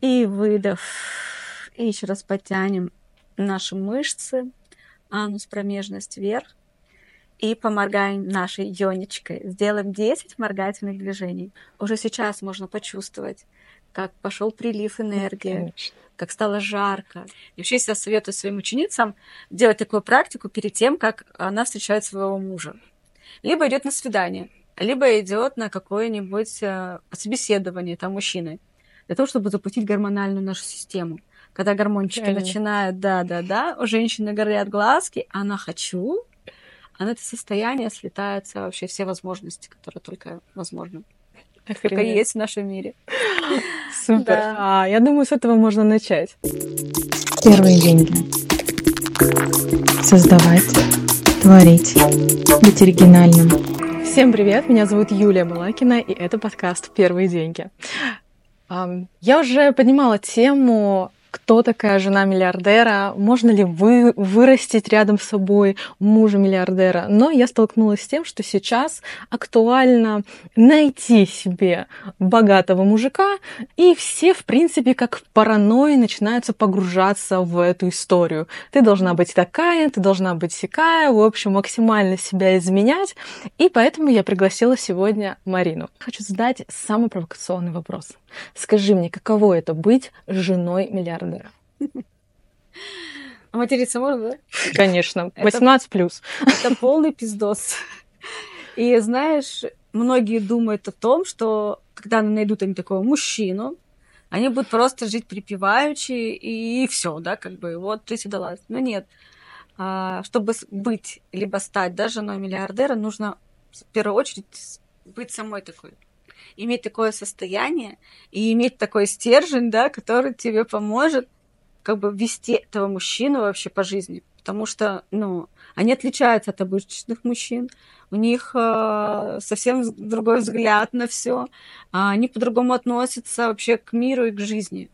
И выдох. И еще раз подтянем наши мышцы, анус, промежность вверх. И поморгаем нашей ионичкой. Сделаем 10 моргательных движений. Уже сейчас можно почувствовать, как пошел прилив энергии, Конечно. как стало жарко. И вообще я советую своим ученицам делать такую практику перед тем, как она встречает своего мужа. Либо идет на свидание, либо идет на какое-нибудь э, собеседование там мужчины, для того, чтобы запустить гормональную нашу систему. Когда гормончики Правильно. начинают, да-да-да, у женщины горят глазки, она хочу, а на это состояние слетаются вообще все возможности, которые только возможны. Охренеть. Только есть в нашем мире. Супер. Да. А, я думаю, с этого можно начать. Первые деньги. Создавать, творить, быть оригинальным. Всем привет, меня зовут Юлия Балакина, и это подкаст «Первые деньги». Я уже поднимала тему кто такая жена миллиардера, можно ли вы вырастить рядом с собой мужа миллиардера. Но я столкнулась с тем, что сейчас актуально найти себе богатого мужика, и все, в принципе, как паранойи начинаются погружаться в эту историю. Ты должна быть такая, ты должна быть сякая, в общем, максимально себя изменять. И поэтому я пригласила сегодня Марину. Хочу задать самый провокационный вопрос. Скажи мне, каково это быть женой миллиардера? А материться можно, да? Конечно. 18 плюс. Это полный пиздос. И знаешь, многие думают о том, что когда они найдут они такого мужчину, они будут просто жить припеваючи и все, да, как бы вот жизнь удалась. Но нет. А, чтобы быть либо стать да, женой миллиардера, нужно в первую очередь быть самой такой иметь такое состояние и иметь такой стержень, да, который тебе поможет как бы вести этого мужчину вообще по жизни. Потому что, ну, они отличаются от обычных мужчин. У них э, совсем другой взгляд на все. А они по-другому относятся вообще к миру и к жизни.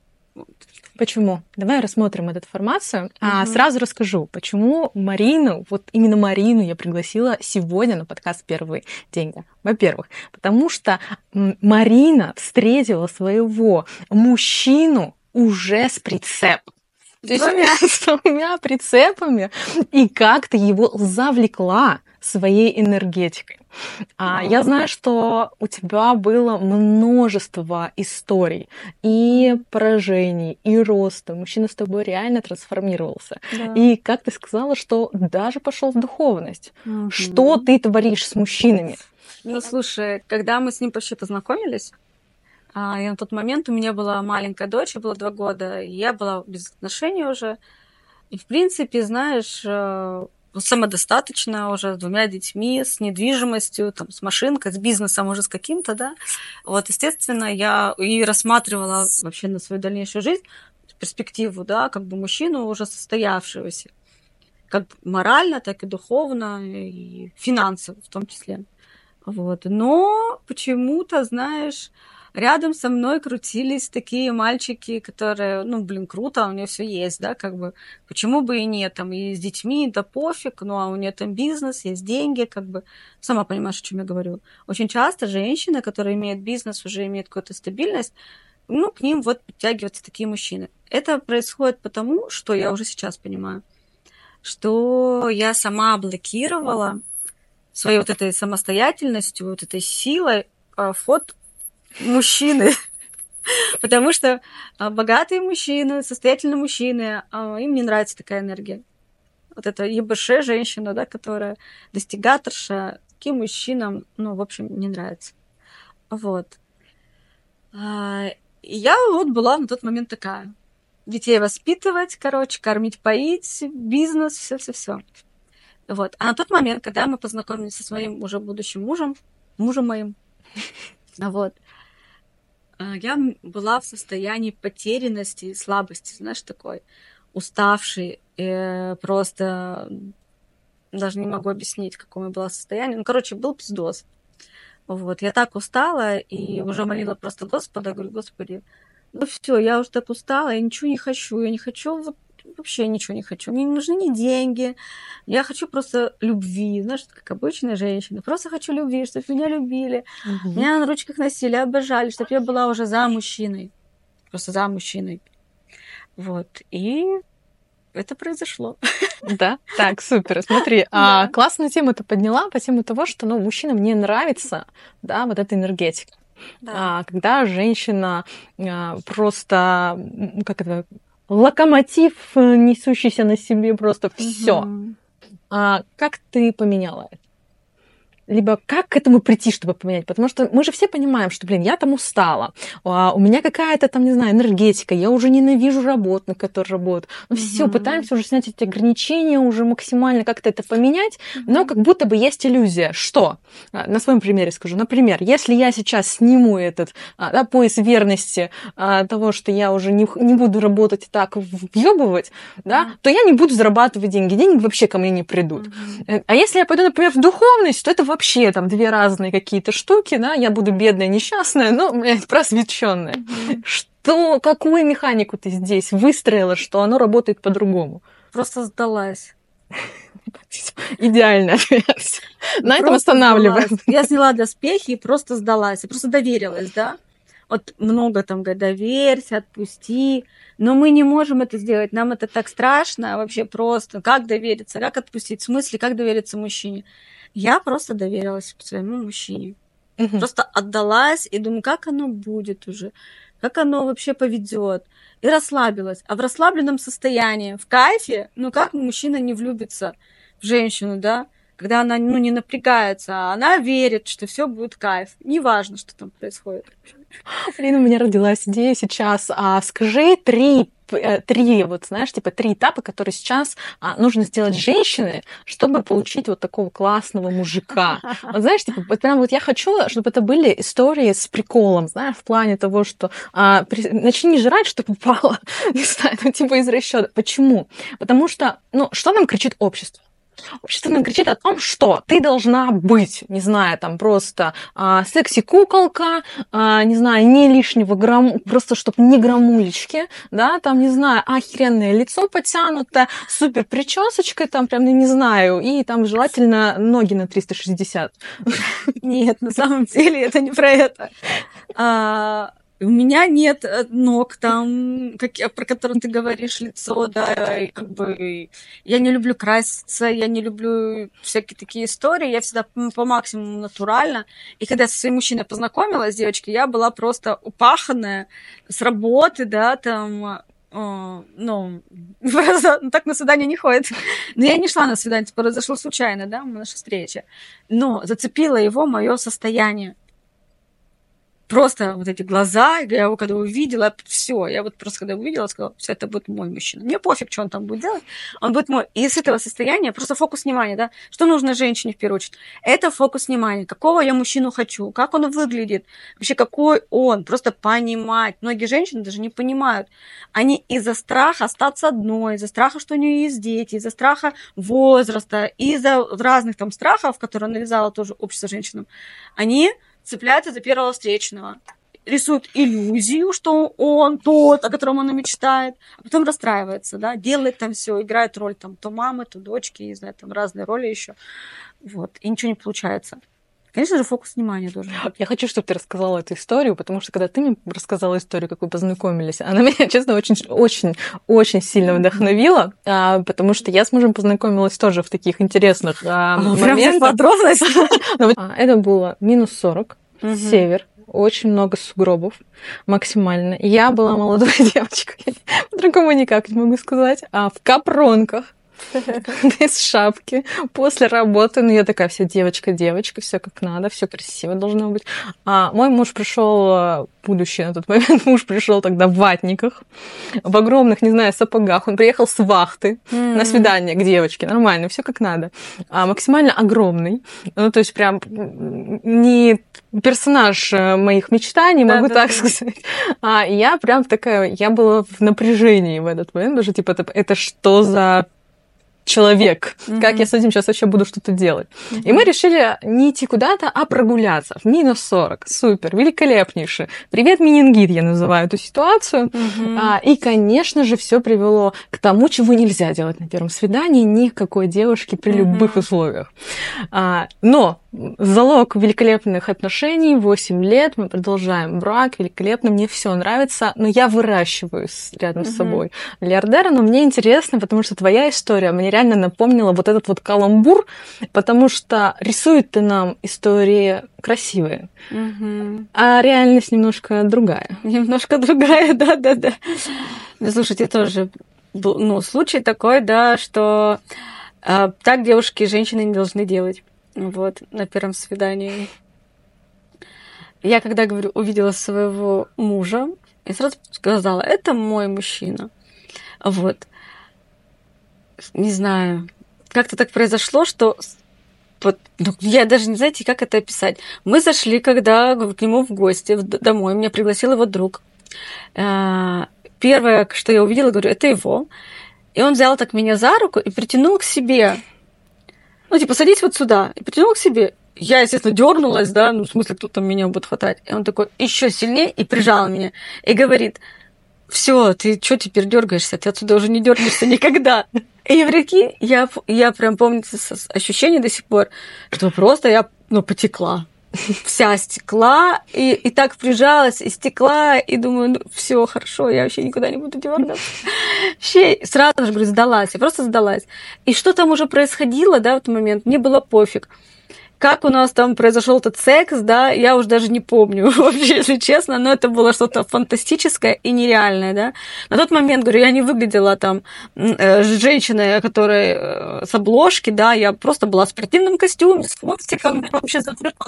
Почему? Давай рассмотрим эту информацию. Угу. А сразу расскажу, почему Марину, вот именно Марину я пригласила сегодня на подкаст «Первые деньги». Во-первых, потому что Марина встретила своего мужчину уже с прицепом. То есть с двумя прицепами, и как-то его завлекла своей энергетикой. А, я знаю, что у тебя было множество историй и поражений, и роста. Мужчина с тобой реально трансформировался. Да. И как ты сказала, что даже пошел в духовность. Угу. Что ты творишь с мужчинами? Ну, слушай, когда мы с ним почти познакомились, а, и на тот момент у меня была маленькая дочь, было два года, и я была без отношений уже. И, в принципе, знаешь, э, самодостаточно уже с двумя детьми, с недвижимостью, там, с машинкой, с бизнесом уже с каким-то, да. Вот, естественно, я и рассматривала вообще на свою дальнейшую жизнь перспективу, да, как бы мужчину уже состоявшегося, как морально, так и духовно, и финансово в том числе. Вот. Но почему-то, знаешь, рядом со мной крутились такие мальчики, которые, ну, блин, круто, у нее все есть, да, как бы, почему бы и нет, там, и с детьми, да пофиг, ну, а у нее там бизнес, есть деньги, как бы, сама понимаешь, о чем я говорю. Очень часто женщины, которые имеют бизнес, уже имеют какую-то стабильность, ну, к ним вот подтягиваются такие мужчины. Это происходит потому, что я уже сейчас понимаю, что я сама блокировала своей вот этой самостоятельностью, вот этой силой а, вход мужчины. Потому что а, богатые мужчины, состоятельные мужчины, а, им не нравится такая энергия. Вот это ебш женщина, да, которая достигаторша, таким мужчинам, ну, в общем, не нравится. Вот. А, и я вот была на тот момент такая. Детей воспитывать, короче, кормить, поить, бизнес, все, все, все. Вот. А на тот момент, когда мы познакомились со своим уже будущим мужем, мужем моим, вот, я была в состоянии потерянности слабости, знаешь, такой уставший, просто даже не могу объяснить, я была состоянии. Ну, короче, был пиздос. Вот, я так устала и уже молила просто Господа, говорю, Господи, ну все, я уже так устала, я ничего не хочу, я не хочу вот вообще ничего не хочу. Мне не нужны ни деньги. Я хочу просто любви. Знаешь, как обычная женщина. Просто хочу любви, чтобы меня любили. Угу. Меня на ручках носили, обожали, чтобы я была уже за мужчиной. просто за мужчиной. Вот. И это произошло. Да, так, супер. Смотри, а, классную тему ты подняла по тему того, что ну, мужчинам не нравится, да, вот эта энергетика. Да. А, когда женщина а, просто, как это, локомотив, э, несущийся на себе просто все. Угу. А, как ты поменяла это? Либо как к этому прийти, чтобы поменять. Потому что мы же все понимаем, что, блин, я там устала, а у меня какая-то там, не знаю, энергетика, я уже ненавижу работных, которые работают. Ну, mm-hmm. все, пытаемся уже снять эти ограничения, уже максимально как-то это поменять, но как будто бы есть иллюзия. Что? А, на своем примере скажу. Например, если я сейчас сниму этот а, да, пояс верности того, что я уже не, не буду работать так, въебывать, да, mm-hmm. то я не буду зарабатывать деньги. Деньги вообще ко мне не придут. Mm-hmm. А если я пойду, например, в духовность, то это вообще там две разные какие-то штуки, да, я буду бедная, несчастная, но, блядь, просвещенная. Mm-hmm. Что, какую механику ты здесь выстроила, что оно работает по-другому? Просто сдалась. Идеальный ответ. На этом останавливаем. Я сняла доспехи и просто сдалась. Я просто доверилась, да? Вот много там говорят, доверься, отпусти. Но мы не можем это сделать. Нам это так страшно вообще просто. Как довериться? Как отпустить? В смысле, как довериться мужчине? Я просто доверилась своему мужчине. Угу. Просто отдалась и думаю, как оно будет уже, как оно вообще поведет. И расслабилась. А в расслабленном состоянии, в кайфе, ну как мужчина не влюбится в женщину, да? Когда она ну, не напрягается, а она верит, что все будет кайф. Неважно, что там происходит. Блин, у меня родилась идея сейчас. А, скажи три три, вот знаешь, типа три этапа, которые сейчас а, нужно сделать женщины, чтобы получить вот такого классного мужика. Вот знаешь, типа, вот прям вот я хочу, чтобы это были истории с приколом, знаешь, в плане того, что а, при, начни жрать, что попало, не знаю, ну, типа из расчета. Почему? Потому что, ну, что нам кричит общество? Общество кричит о том, что ты должна быть, не знаю, там просто а, секси-куколка, а, не знаю, не лишнего грамм, просто чтобы не грамулечки, да, там, не знаю, охеренное лицо потянутое, супер причесочкой, там прям, не знаю, и там желательно ноги на 360. Нет, на самом деле это не про это. У меня нет э, ног там, как, про которые ты говоришь, лицо, да, и как бы я не люблю краситься, я не люблю всякие такие истории, я всегда по максимуму натурально. И когда я со своим мужчиной познакомилась, девочки, я была просто упаханная с работы, да, там, о, ну, так на свидание не ходит. Но я не шла на свидание, это произошло случайно, да, наша встреча. Но зацепило его мое состояние просто вот эти глаза, я его когда увидела, все, я вот просто когда увидела, сказала, все, это будет мой мужчина. Мне пофиг, что он там будет делать, он будет мой. И с этого состояния просто фокус внимания, да, что нужно женщине в первую очередь? Это фокус внимания, какого я мужчину хочу, как он выглядит, вообще какой он, просто понимать. Многие женщины даже не понимают. Они из-за страха остаться одной, из-за страха, что у нее есть дети, из-за страха возраста, из-за разных там страхов, которые навязало тоже общество женщинам, они цепляется за первого встречного, рисует иллюзию, что он тот, о котором она мечтает, а потом расстраивается, да, делает там все, играет роль там то мамы, то дочки, не знаю, там разные роли еще, вот, и ничего не получается. Конечно же, фокус внимания должен быть. Я хочу, чтобы ты рассказала эту историю, потому что когда ты мне рассказала историю, как вы познакомились, она меня, честно, очень, очень, очень сильно вдохновила, а, потому что я с мужем познакомилась тоже в таких интересных а, моментах. подробности. А, это было минус 40, север, очень много сугробов, максимально. Я была молодой девочкой, по-другому никак не могу сказать, а в капронках без шапки, после работы. Ну, я такая вся девочка-девочка, все как надо, все красиво должно быть. А мой муж пришел, э, будущий на тот момент, муж пришел тогда в ватниках, в огромных, не знаю, сапогах. Он приехал с вахты mm. на свидание к девочке, нормально, все как надо. А максимально огромный. Ну, то есть прям не персонаж э, моих мечтаний, могу да, так да. сказать. А я прям такая, я была в напряжении в этот момент, даже типа, это, это что за человек, mm-hmm. как я с этим сейчас вообще буду что-то делать. Mm-hmm. И мы решили не идти куда-то, а прогуляться в минус 40. Супер, великолепнейше. Привет, менингит, я называю эту ситуацию. Mm-hmm. А, и, конечно же, все привело к тому, чего нельзя делать на первом свидании никакой девушке при mm-hmm. любых условиях. А, но залог великолепных отношений, 8 лет, мы продолжаем брак, великолепно, мне все нравится, но я выращиваюсь рядом с собой миллиардера, но мне интересно, потому что твоя история мне реально напомнила вот этот вот каламбур, потому что рисует ты нам истории красивые, а реальность немножко другая. Немножко другая, да-да-да. Ну, слушайте, тоже ну, случай такой, да, что э, так девушки и женщины не должны делать. Вот, на первом свидании. Я, когда, говорю, увидела своего мужа, я сразу сказала, это мой мужчина. Вот. Не знаю, как-то так произошло, что вот, ну, я даже не знаете, как это описать. Мы зашли, когда к нему в гости в, домой, меня пригласил его друг. А, первое, что я увидела, говорю, это его. И он взял так меня за руку и притянул к себе ну, типа, садись вот сюда. И притянул к себе. Я, естественно, дернулась, да, ну, в смысле, кто там меня будет хватать. И он такой еще сильнее и прижал меня. И говорит, все, ты что теперь дергаешься? Ты отсюда уже не дернешься никогда. И прикинь, я, я прям помню ощущение до сих пор, что просто я ну, потекла вся стекла, и, и так прижалась, и стекла, и думаю, ну, все хорошо, я вообще никуда не буду дергаться. Вообще, сразу же, говорю, сдалась, я просто сдалась. И что там уже происходило, да, в этот момент, мне было пофиг. Как у нас там произошел этот секс, да, я уже даже не помню вообще, если честно, но это было что-то фантастическое и нереальное, да. На тот момент, говорю, я не выглядела там э, женщиной, которая э, с обложки, да, я просто была в спортивном костюме, с хвостиком, вообще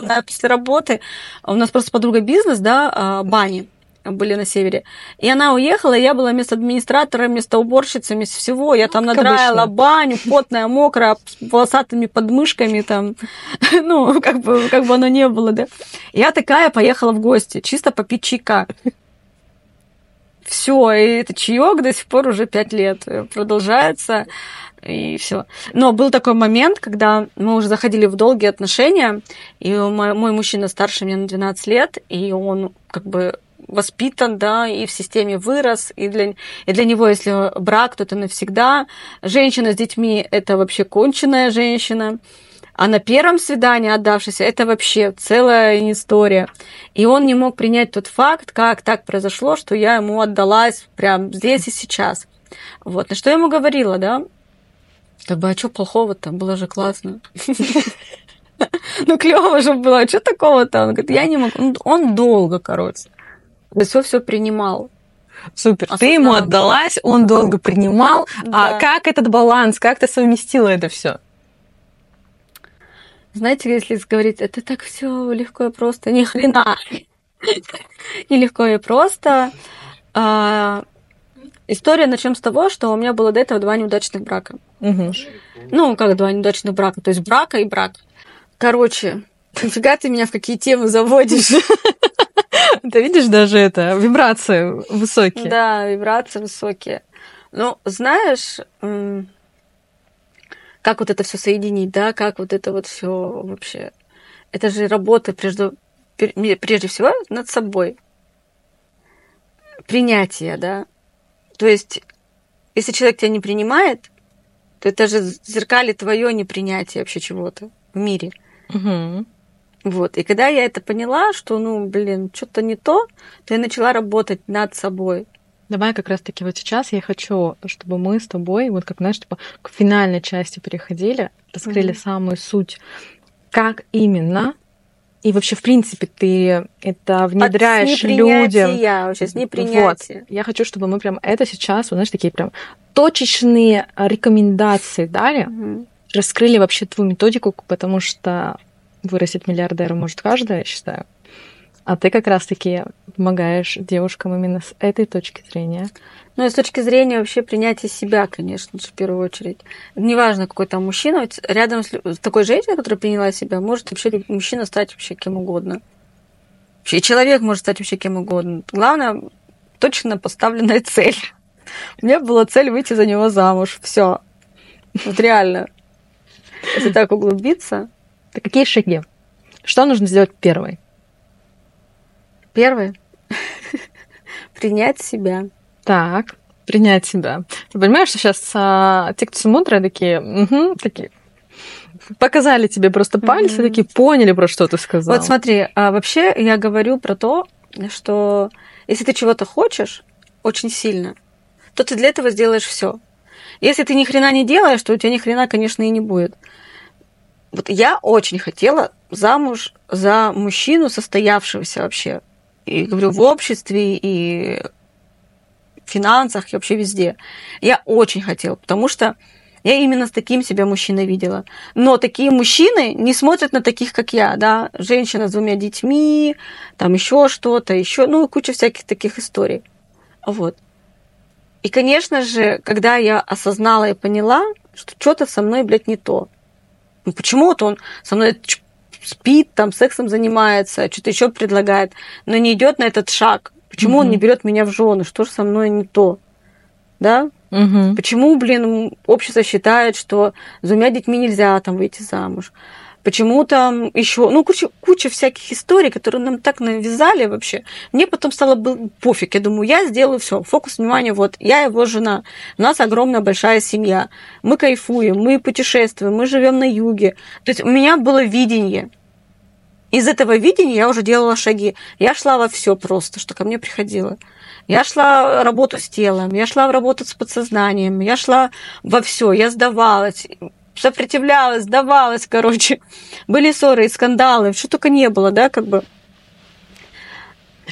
да, после работы. У нас просто подруга бизнес, да, а, бани были на севере. И она уехала, и я была вместо администратора, вместо уборщицы, вместо всего. Я там надраила баню, потная, мокрая, с волосатыми подмышками там. Ну, как бы, как бы оно не было, да. Я такая поехала в гости, чисто попить чайка. Все, и это чаек до сих пор уже пять лет продолжается и все. Но был такой момент, когда мы уже заходили в долгие отношения, и мой, мой мужчина старше меня на 12 лет, и он как бы воспитан, да, и в системе вырос, и для, и для него, если брак, то это навсегда. Женщина с детьми – это вообще конченная женщина. А на первом свидании отдавшийся, это вообще целая история. И он не мог принять тот факт, как так произошло, что я ему отдалась прямо здесь и сейчас. Вот. И что я ему говорила, да? Как бы, а что плохого-то? Было же классно. Ну, клево же было, а что такого-то? Он говорит, я не могу. Он долго, короче все все принимал. Супер. А ты ему отдалась, он долго принимал. А да. А как этот баланс, как ты совместила это все? Знаете, если говорить, это так все легко и просто, ни хрена. Нелегко и просто. А, история начнем с того, что у меня было до этого два неудачных брака. Угу. Ну, как два неудачных брака, то есть брака и брак. Короче, Фига ты меня в какие темы заводишь? Ты видишь даже это, вибрации высокие. Да, вибрации высокие. Ну, знаешь, как вот это все соединить, да, как вот это вот все вообще. Это же работа прежде, прежде всего над собой. Принятие, да. То есть, если человек тебя не принимает, то это же зеркали твое непринятие вообще чего-то в мире. Угу. Вот. И когда я это поняла, что, ну, блин, что-то не то, то я начала работать над собой. Давай как раз-таки вот сейчас я хочу, чтобы мы с тобой, вот как, знаешь, типа, к финальной части переходили, раскрыли mm-hmm. самую суть, как именно и вообще, в принципе, ты это внедряешь людям. Я вообще с непринятия. Вот. Я хочу, чтобы мы прям это сейчас, вот, знаешь, такие прям точечные рекомендации дали, угу. раскрыли вообще твою методику, потому что вырастить миллиардера может каждая, я считаю. А ты как раз-таки помогаешь девушкам именно с этой точки зрения. Ну и с точки зрения вообще принятия себя, конечно же, в первую очередь. Неважно, какой там мужчина, ведь рядом с, с такой женщиной, которая приняла себя, может вообще мужчина стать вообще кем угодно. Вообще человек может стать вообще кем угодно. Главное, точно поставленная цель. У меня была цель выйти за него замуж. Все. Вот реально. Если так углубиться, это какие шаги? Что нужно сделать первой? Первое. Принять себя. Так, принять себя. Ты понимаешь, что сейчас а, те, кто мудрые, такие, угу, такие, показали тебе просто пальцы, mm-hmm. такие поняли, про что ты сказала. Вот смотри, а вообще я говорю про то, что если ты чего-то хочешь очень сильно, то ты для этого сделаешь все. Если ты ни хрена не делаешь, то у тебя ни хрена, конечно, и не будет. Вот я очень хотела замуж за мужчину, состоявшегося вообще. И говорю, в обществе, и в финансах, и вообще везде. Я очень хотела, потому что я именно с таким себя мужчиной видела. Но такие мужчины не смотрят на таких, как я, да, женщина с двумя детьми, там еще что-то, еще, ну, куча всяких таких историй. Вот. И, конечно же, когда я осознала и поняла, что что-то со мной, блядь, не то. Ну, почему-то он со мной спит, там, сексом занимается, что-то еще предлагает, но не идет на этот шаг. Почему mm-hmm. он не берет меня в жены? Что же со мной не то? Да? Угу. Почему, блин, общество считает, что с двумя детьми нельзя там выйти замуж? Почему там еще, ну, куча, куча всяких историй, которые нам так навязали вообще. Мне потом стало пофиг. Я думаю, я сделаю все. Фокус внимания, вот, я его жена. У нас огромная большая семья. Мы кайфуем, мы путешествуем, мы живем на юге. То есть у меня было видение. Из этого видения я уже делала шаги. Я шла во все просто, что ко мне приходило. Я шла в работу с телом, я шла в работу с подсознанием, я шла во все, я сдавалась, сопротивлялась, сдавалась, короче. Были ссоры и скандалы, что только не было, да, как бы.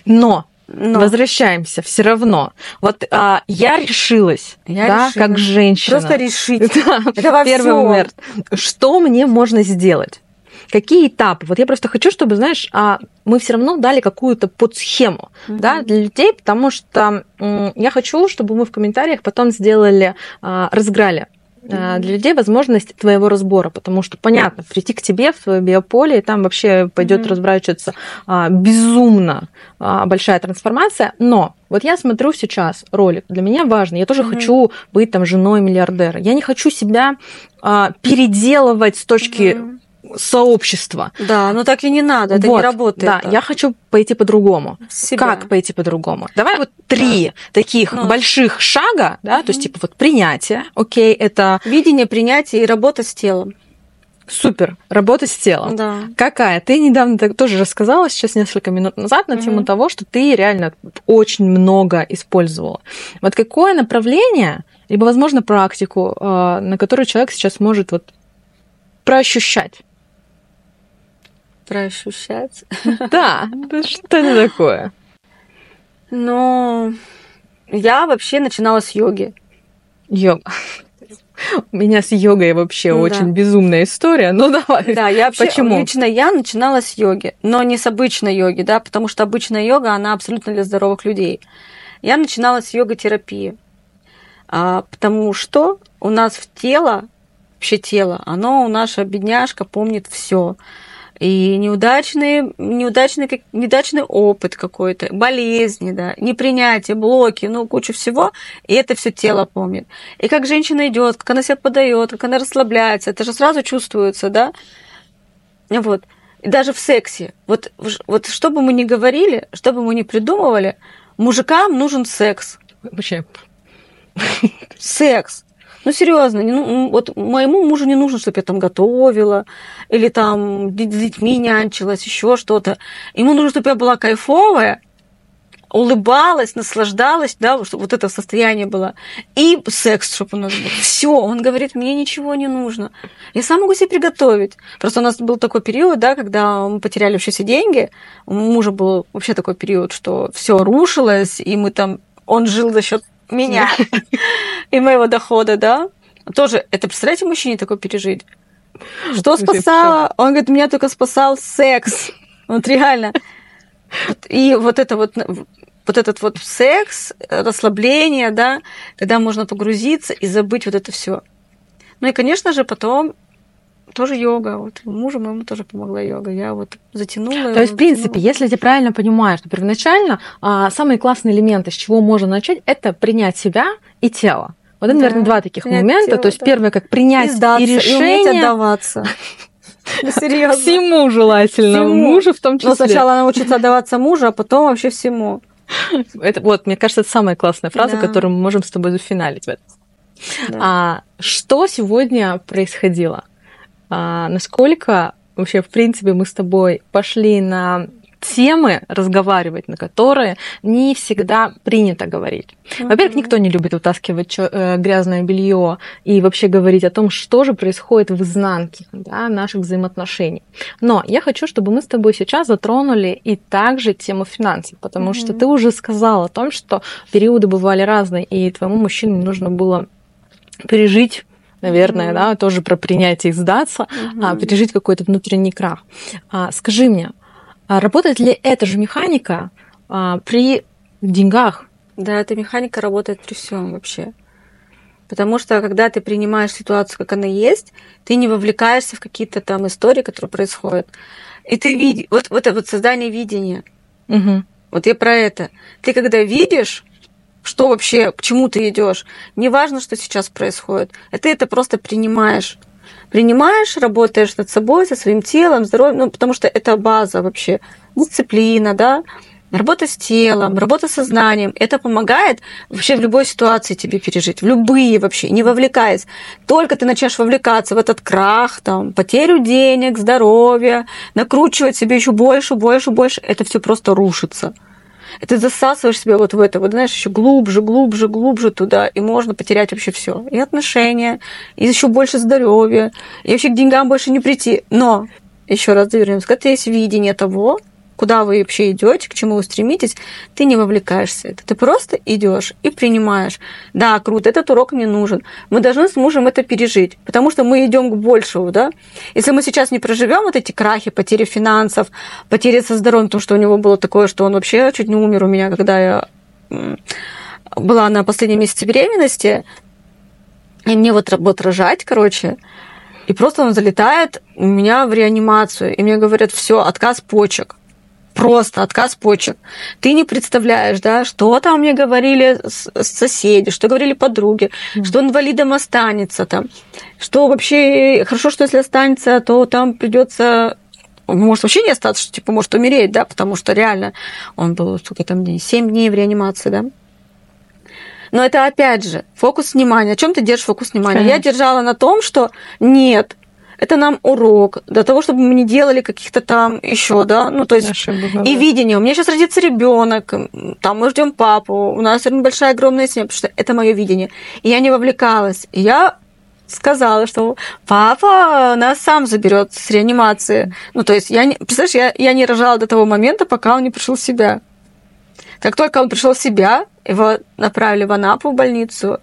Но но. Возвращаемся все равно. Вот а, я решилась, я да, решила. как женщина. Просто решить. Да, Это во первый момент. Что мне можно сделать? Какие этапы? Вот я просто хочу, чтобы, знаешь, а, мы все равно дали какую-то подсхему mm-hmm. да, для людей, потому что я хочу, чтобы мы в комментариях потом сделали, а, разыграли для людей возможность твоего разбора, потому что понятно, прийти к тебе в твое биополе, и там вообще пойдет mm-hmm. разворачиваться а, безумно а, большая трансформация, но вот я смотрю сейчас ролик, для меня важно, я тоже mm-hmm. хочу быть там женой миллиардера, я не хочу себя а, переделывать с точки mm-hmm сообщества. Да, но так и не надо, это вот, не работает. Да, так. я хочу пойти по-другому. Как пойти по-другому? Давай вот три да. таких ну. больших шага, да, угу. то есть типа вот принятие, окей, это... Видение, принятие и работа с телом. Супер, работа с телом. Да. Какая? Ты недавно тоже рассказала сейчас несколько минут назад на тему того, что ты реально очень много использовала. Вот какое направление, либо, возможно, практику, э, на которую человек сейчас может вот проощущать? Проощущать. Да, что это такое? Ну, я вообще начинала с йоги. Йога. У меня с йогой вообще да. очень безумная история. Ну давай. Да, я вообще, Почему? лично я начинала с йоги, но не с обычной йоги, да, потому что обычная йога, она абсолютно для здоровых людей. Я начинала с йога-терапии, а, потому что у нас в тело, вообще тело, оно у наша бедняжка помнит все и неудачный, неудачный, неудачный опыт какой-то, болезни, да, непринятие, блоки, ну, куча всего, и это все тело помнит. И как женщина идет, как она себя подает, как она расслабляется, это же сразу чувствуется, да? Вот. И даже в сексе. Вот, вот что бы мы ни говорили, что бы мы ни придумывали, мужикам нужен секс. Вообще. Секс. Ну, серьезно, ну, вот моему мужу не нужно, чтобы я там готовила, или там с детьми нянчилась, еще что-то. Ему нужно, чтобы я была кайфовая, улыбалась, наслаждалась, да, чтобы вот это состояние было. И секс, чтобы у нас был. Все, он говорит, мне ничего не нужно. Я сам могу себе приготовить. Просто у нас был такой период, да, когда мы потеряли вообще все деньги. У мужа был вообще такой период, что все рушилось, и мы там он жил за счет меня и моего дохода, да, тоже, это, представляете, мужчине такое пережить? Что спасало? Он говорит, меня только спасал секс. Вот реально. И вот это вот вот этот вот секс, расслабление, да, когда можно погрузиться и забыть вот это все. Ну и, конечно же, потом тоже йога. Вот мужу моему тоже помогла йога. Я вот затянула. То есть, в принципе, если я правильно понимаю, что первоначально а, самые классные элементы, с чего можно начать, это принять себя и тело. Вот это, да. наверное, два таких принять момента. Тело, То есть, да. первое, как принять и, сдаться, и решение. И отдаваться. Серьезно. Всему желательно. Всему. Мужу в том числе. Но сначала научиться отдаваться мужу, а потом вообще всему. Это, вот, мне кажется, это самая классная фраза, да. которую мы можем с тобой зафиналить. Да. А, что сегодня происходило? А, насколько вообще, в принципе, мы с тобой пошли на темы разговаривать, на которые не всегда принято говорить. Во-первых, никто не любит вытаскивать э, грязное белье и вообще говорить о том, что же происходит в изнанке да, наших взаимоотношений. Но я хочу, чтобы мы с тобой сейчас затронули и также тему финансов, потому mm-hmm. что ты уже сказала о том, что периоды бывали разные, и твоему мужчине нужно было пережить наверное, mm-hmm. да, тоже про принятие и сдаться, mm-hmm. а, пережить какой-то внутренний крах. А, скажи мне, а работает ли эта же механика а, при деньгах? Да, эта механика работает при всем вообще. Потому что когда ты принимаешь ситуацию, как она есть, ты не вовлекаешься в какие-то там истории, которые происходят. И ты видишь, вот, вот это вот создание видения. Угу. Вот я про это. Ты когда видишь, что вообще, к чему ты идешь, неважно, что сейчас происходит, а ты это просто принимаешь. Принимаешь, работаешь над собой, со своим телом, здоровьем, ну, потому что это база вообще, дисциплина, да, работа с телом, работа с сознанием. Это помогает вообще в любой ситуации тебе пережить, в любые вообще, не вовлекаясь. Только ты начнешь вовлекаться в этот крах, там, потерю денег, здоровья, накручивать себе еще больше, больше, больше, это все просто рушится и ты засасываешь себя вот в это, вот знаешь, еще глубже, глубже, глубже туда, и можно потерять вообще все. И отношения, и еще больше здоровья, и вообще к деньгам больше не прийти. Но, еще раз вернемся, когда есть видение того, куда вы вообще идете, к чему вы стремитесь, ты не вовлекаешься в это. Ты просто идешь и принимаешь. Да, круто, этот урок мне нужен. Мы должны с мужем это пережить, потому что мы идем к большему, да. Если мы сейчас не проживем вот эти крахи, потери финансов, потери со здоровьем, потому что у него было такое, что он вообще чуть не умер у меня, когда я была на последнем месяце беременности, и мне вот, вот рожать, короче, и просто он залетает у меня в реанимацию, и мне говорят, все, отказ почек просто отказ почек. Ты не представляешь, да, что там мне говорили соседи, что говорили подруги, mm. что инвалидом останется там, что вообще хорошо, что если останется, то там придется может вообще не остаться, что типа может умереть, да, потому что реально он был сколько там дней, 7 дней в реанимации, да. Но это опять же фокус внимания. О чем ты держишь фокус внимания? Конечно. Я держала на том, что нет, это нам урок для того, чтобы мы не делали каких-то там еще, да, ну то есть Ошибок, и видение. У меня сейчас родится ребенок, там мы ждем папу, у нас большая огромная семья, потому что это мое видение. И я не вовлекалась. И я сказала, что папа нас сам заберет с реанимации. Ну, то есть, я не, представляешь, я, я не рожала до того момента, пока он не пришел в себя. Как только он пришел в себя, его направили в Анапу в больницу,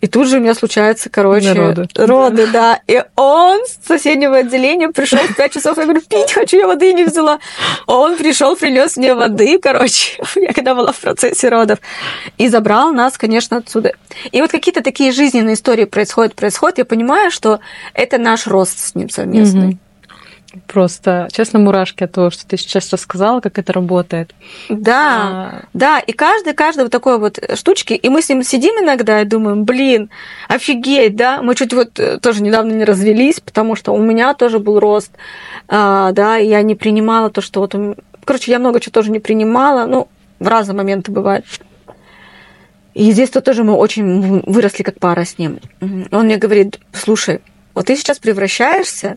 и тут же у меня случается, короче, роды. Роды, да. И он с соседнего отделения пришел в 5 часов. Я говорю, пить хочу, я воды не взяла. Он пришел, принес мне воды, короче, я когда была в процессе родов. И забрал нас, конечно, отсюда. И вот какие-то такие жизненные истории происходят, происходят. Я понимаю, что это наш рост с ним совместный. Mm-hmm. Просто, честно, мурашки от того, что ты сейчас рассказала, как это работает. Да, а... да, и каждый, каждый вот такой вот штучки, и мы с ним сидим иногда и думаем, блин, офигеть, да, мы чуть вот э, тоже недавно не развелись, потому что у меня тоже был рост, а, да, и я не принимала то, что вот, короче, я много чего тоже не принимала, ну, в разные моменты бывает. И здесь-то тоже мы очень выросли как пара с ним. Он мне говорит, слушай, вот ты сейчас превращаешься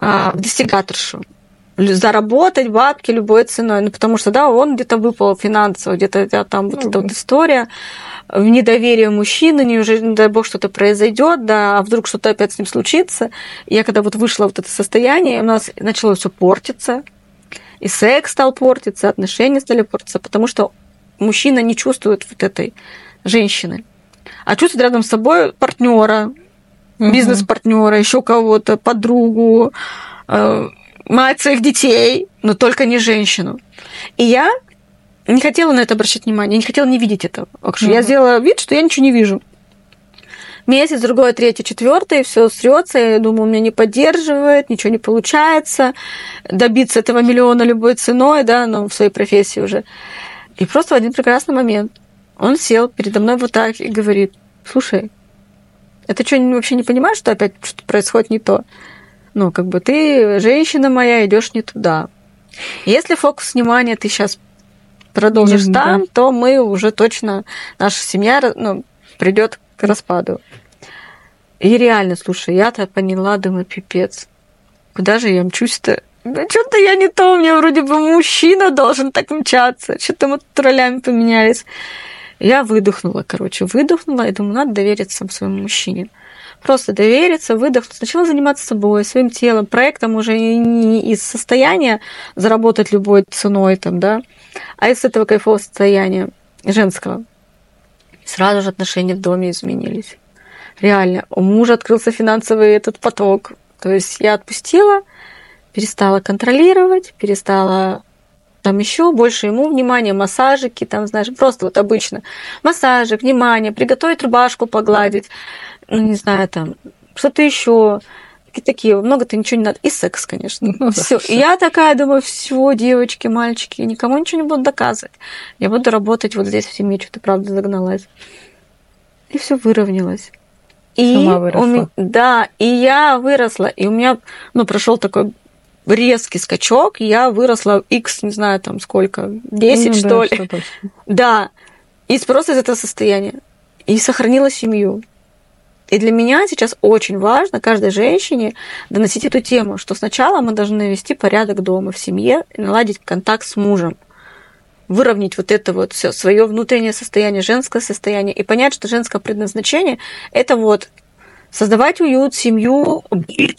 а, достигаторшу. Заработать бабки любой ценой. Ну, потому что, да, он где-то выпал финансово, где-то там вот эта вот история. В недоверии мужчины, неужели, не дай бог, что-то произойдет, да, а вдруг что-то опять с ним случится. Я когда вот вышла вот это состояние, у нас начало все портиться, и секс стал портиться, отношения стали портиться, потому что мужчина не чувствует вот этой женщины, а чувствует рядом с собой партнера, угу. бизнес-партнера, еще кого-то, подругу, э, мать своих детей, но только не женщину. И я не хотела на это обращать внимание, я не хотела не видеть этого. Угу. Я сделала вид, что я ничего не вижу. Месяц, другой, третий, четвертый, все срется. Я думаю, меня не поддерживает, ничего не получается. Добиться этого миллиона любой ценой, да, но в своей профессии уже. И просто в один прекрасный момент он сел передо мной вот так и говорит, слушай, это что, вообще не понимаешь, что опять что происходит не то? Ну, как бы ты, женщина моя, идешь не туда. Если фокус внимания ты сейчас продолжишь mm-hmm, там, да. то мы уже точно, наша семья ну, придет к распаду. И реально, слушай, я-то поняла, думаю, пипец. Куда же я мчусь-то? Да что-то я не то, у меня вроде бы мужчина должен так мчаться. Что-то мы тут ролями поменялись. Я выдохнула, короче, выдохнула и думаю, надо довериться своему мужчине. Просто довериться, выдохнуть. Сначала заниматься собой, своим телом, проектом уже не из состояния заработать любой ценой, там, да, а из этого кайфового состояния женского. Сразу же отношения в доме изменились. Реально. У мужа открылся финансовый этот поток. То есть я отпустила, перестала контролировать, перестала там еще больше ему внимания, массажики, там, знаешь, просто вот обычно. Массажик, внимание, приготовить рубашку, погладить, ну, не знаю, там, что-то еще. Такие, такие, много-то ничего не надо. И секс, конечно. Ну, все. И я такая думаю, все, девочки, мальчики, никому ничего не буду доказывать. Я буду работать вот здесь в семье, что-то правда загналась. И все выровнялось. И Сама выросла. У меня, да, и я выросла, и у меня, ну, прошел такой резкий скачок, я выросла x, не знаю, там сколько, 10, Ну что да, ли. точно. Да. И просто из этого состояния. И сохранила семью. И для меня сейчас очень важно каждой женщине доносить эту тему, что сначала мы должны навести порядок дома, в семье, и наладить контакт с мужем выровнять вот это вот все свое внутреннее состояние, женское состояние, и понять, что женское предназначение это вот создавать уют, семью,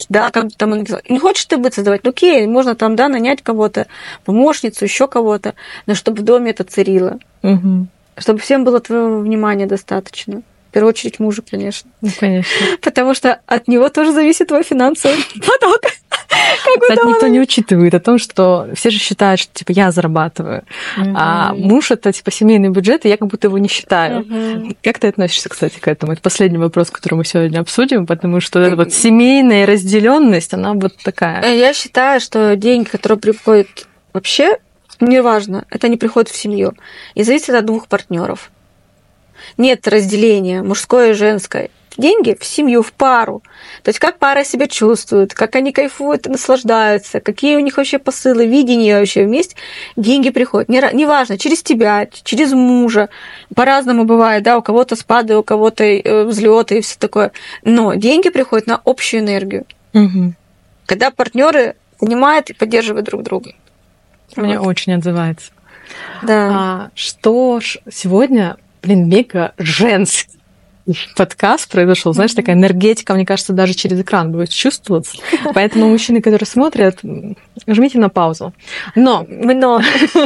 да, как там не хочешь ты быть создавать, ну окей, можно там, да, нанять кого-то, помощницу, еще кого-то, но чтобы в доме это царило, Мгм. чтобы всем было твоего внимания достаточно. В первую очередь мужу, конечно. Ну, конечно. Потому что от него тоже зависит твой финансовый поток. Кстати, никто не учитывает о том, что все же считают, что типа я зарабатываю, а муж это типа семейный бюджет, и я как будто его не считаю. Как ты относишься, кстати, к этому? Это последний вопрос, который мы сегодня обсудим, потому что эта вот семейная разделенность, она вот такая. Э, Я считаю, что деньги, которые приходят вообще, неважно, это не приходят в семью. И зависит от двух партнеров. Нет разделения мужское и женское. Деньги в семью, в пару. То есть как пара себя чувствует, как они кайфуют наслаждаются, какие у них вообще посылы, видения вообще вместе. Деньги приходят. Неважно, через тебя, через мужа. По-разному бывает, да, у кого-то спады, у кого-то э, взлеты и все такое. Но деньги приходят на общую энергию Мгм. когда партнеры понимают и поддерживают друг друга. Мне Вот. очень отзывается. Да. А, что ж, сегодня, блин, мега женский подкаст произошел. Знаешь, такая энергетика, мне кажется, даже через экран будет чувствоваться. Поэтому мужчины, которые смотрят, жмите на паузу. Но, Но,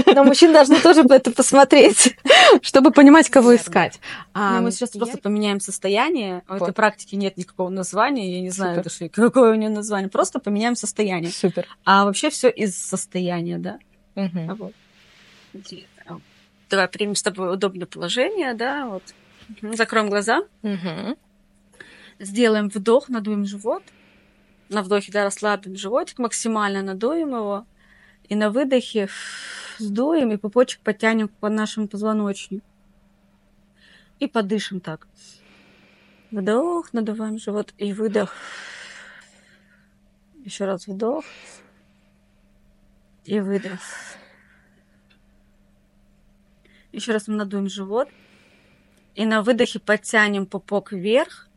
но мужчины должны тоже это посмотреть. чтобы понимать, кого искать. А, мы сейчас просто поменяем состояние. У этой практики нет никакого названия. Я не знаю Супер. какое у нее название. Просто поменяем состояние. Супер. А вообще все из состояния, да? Мгм. А вот. Давай примем с тобой удобное положение, да, вот. Закроем глаза. Мгм. Сделаем вдох, надуем живот. На вдохе, да, расслабим животик, максимально надуем его. И на выдохе сдуем и пупочек подтянем по нашему позвоночнику. И подышим так. Вдох, надуваем живот и выдох. Еще раз вдох. И выдох. Еще раз мы надуем живот. И на выдохе подтянем пупок вверх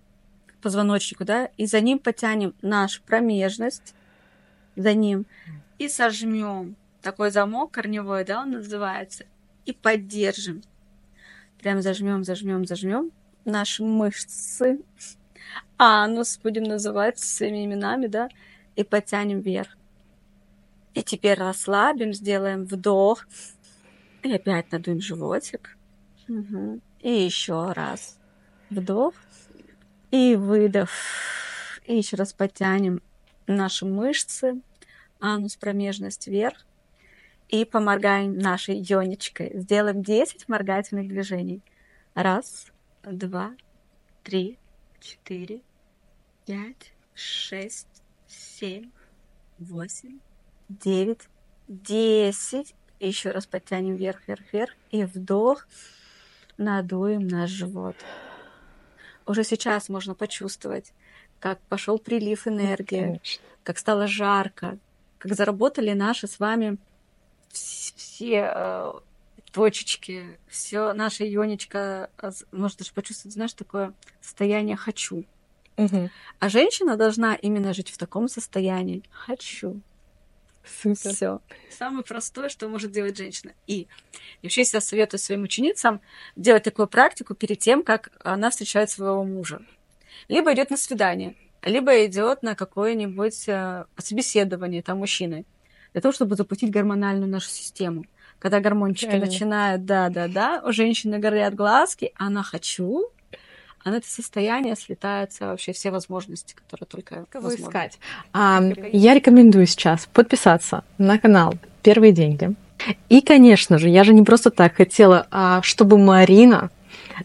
к позвоночнику, да, и за ним потянем нашу промежность, за ним, и сожмем. Такой замок корневой, да, он называется. И поддержим. Прям зажмем, зажмем, зажмем наши мышцы. Анус будем называть своими именами, да, и потянем вверх. И теперь расслабим, сделаем вдох. И опять надуем животик. Мгм. И еще раз. Вдох. И выдох. И еще раз потянем наши мышцы, анус, промежность вверх. И поморгаем нашей ионичкой. Сделаем 10 моргательных движений. Раз, два, три, четыре, пять, шесть, семь, восемь, девять, десять. Еще раз подтянем вверх, вверх, вверх. И вдох. Надуем наш живот. Уже сейчас можно почувствовать, как пошел прилив энергии, Конечно. как стало жарко, как заработали наши с вами вс- все э, точечки, все наша ионичка, з- может даже почувствовать, знаешь, такое состояние хочу. Мгм. А женщина должна именно жить в таком состоянии. Хочу. Супер. Все. Самое простое, что может делать женщина. И вообще я советую своим ученицам делать такую практику перед тем, как она встречает своего мужа. Либо идет на свидание, либо идет на какое-нибудь э, собеседование там мужчины. Для того, чтобы запустить гормональную нашу систему. Когда гормончики Правильно. начинают, да-да-да, у женщины горят глазки, она хочу, а на это состояние слетаются вообще все возможности, которые только Кого возможны. искать? А, я рекомендую сейчас подписаться на канал «Первые деньги». И, конечно же, я же не просто так хотела, а чтобы Марина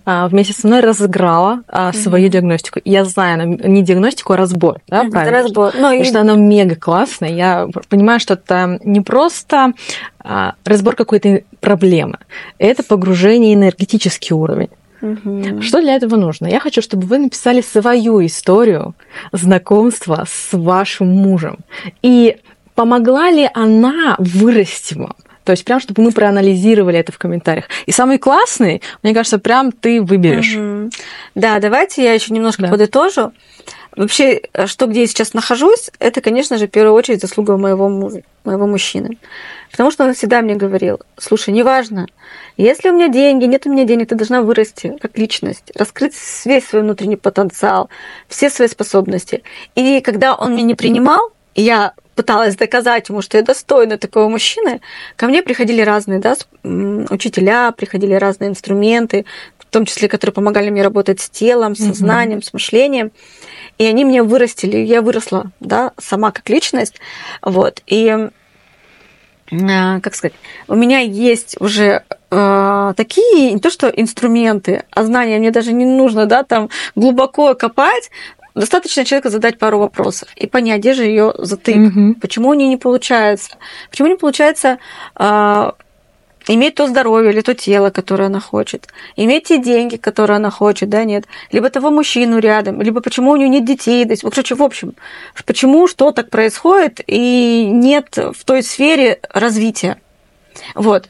а, вместе со мной разыграла а, свою диагностику. Я знаю, не диагностику, а разбор, да, это правильно? разбор. Ну, Потому и- что она мега классная. Я понимаю, что это не просто а, разбор какой-то проблемы, это погружение энергетический уровень. Мгм. Что для этого нужно? Я хочу, чтобы вы написали свою историю знакомства с вашим мужем. И помогла ли она вырасти вам? То есть прям, чтобы мы проанализировали это в комментариях. И самый классный, мне кажется, прям ты выберешь. Мгм. Да, давайте я еще немножко Да. подытожу. Вообще, э, что где я сейчас нахожусь, это, конечно же, в первую очередь заслуга моего мужа, моего мужчины. Потому что он всегда мне говорил, слушай, неважно, если у меня деньги, нет у меня денег, ты должна вырасти как личность, раскрыть весь свой внутренний потенциал, все свои способности. И когда он меня не принимал, я пыталась доказать ему, что я достойна такого мужчины, ко мне приходили разные да, учителя, приходили разные инструменты, в том числе, которые помогали мне работать с телом, сознанием, с мышлением. И они меня вырастили, я выросла, да, сама как личность. Вот. И а, как сказать, у меня есть уже э, такие, не то что инструменты, а знания, мне даже не нужно, да, там глубоко копать, достаточно человеку задать пару вопросов и понять, где же ее затык, Мгм. почему у нее не получается, почему не получается э, иметь то здоровье или то тело, которое она хочет, иметь те деньги, которые она хочет, да, нет, либо того мужчину рядом, либо почему у нее нет детей, то есть, общем, в общем, почему что так происходит и нет в той сфере развития. Вот.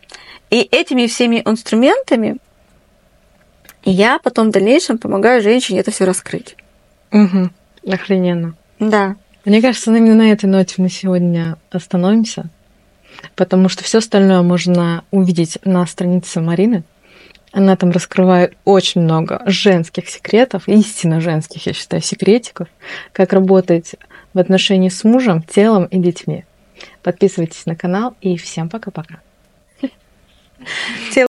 И этими всеми инструментами я потом в дальнейшем помогаю женщине это все раскрыть. Мгм. Охрененно. Да. Мне кажется, именно на этой ноте мы сегодня остановимся, потому что все остальное можно увидеть на странице Марины. Она там раскрывает очень много женских секретов, истинно женских, я считаю, секретиков, как работать в отношении с мужем, телом и детьми. Подписывайтесь на канал и всем пока-пока.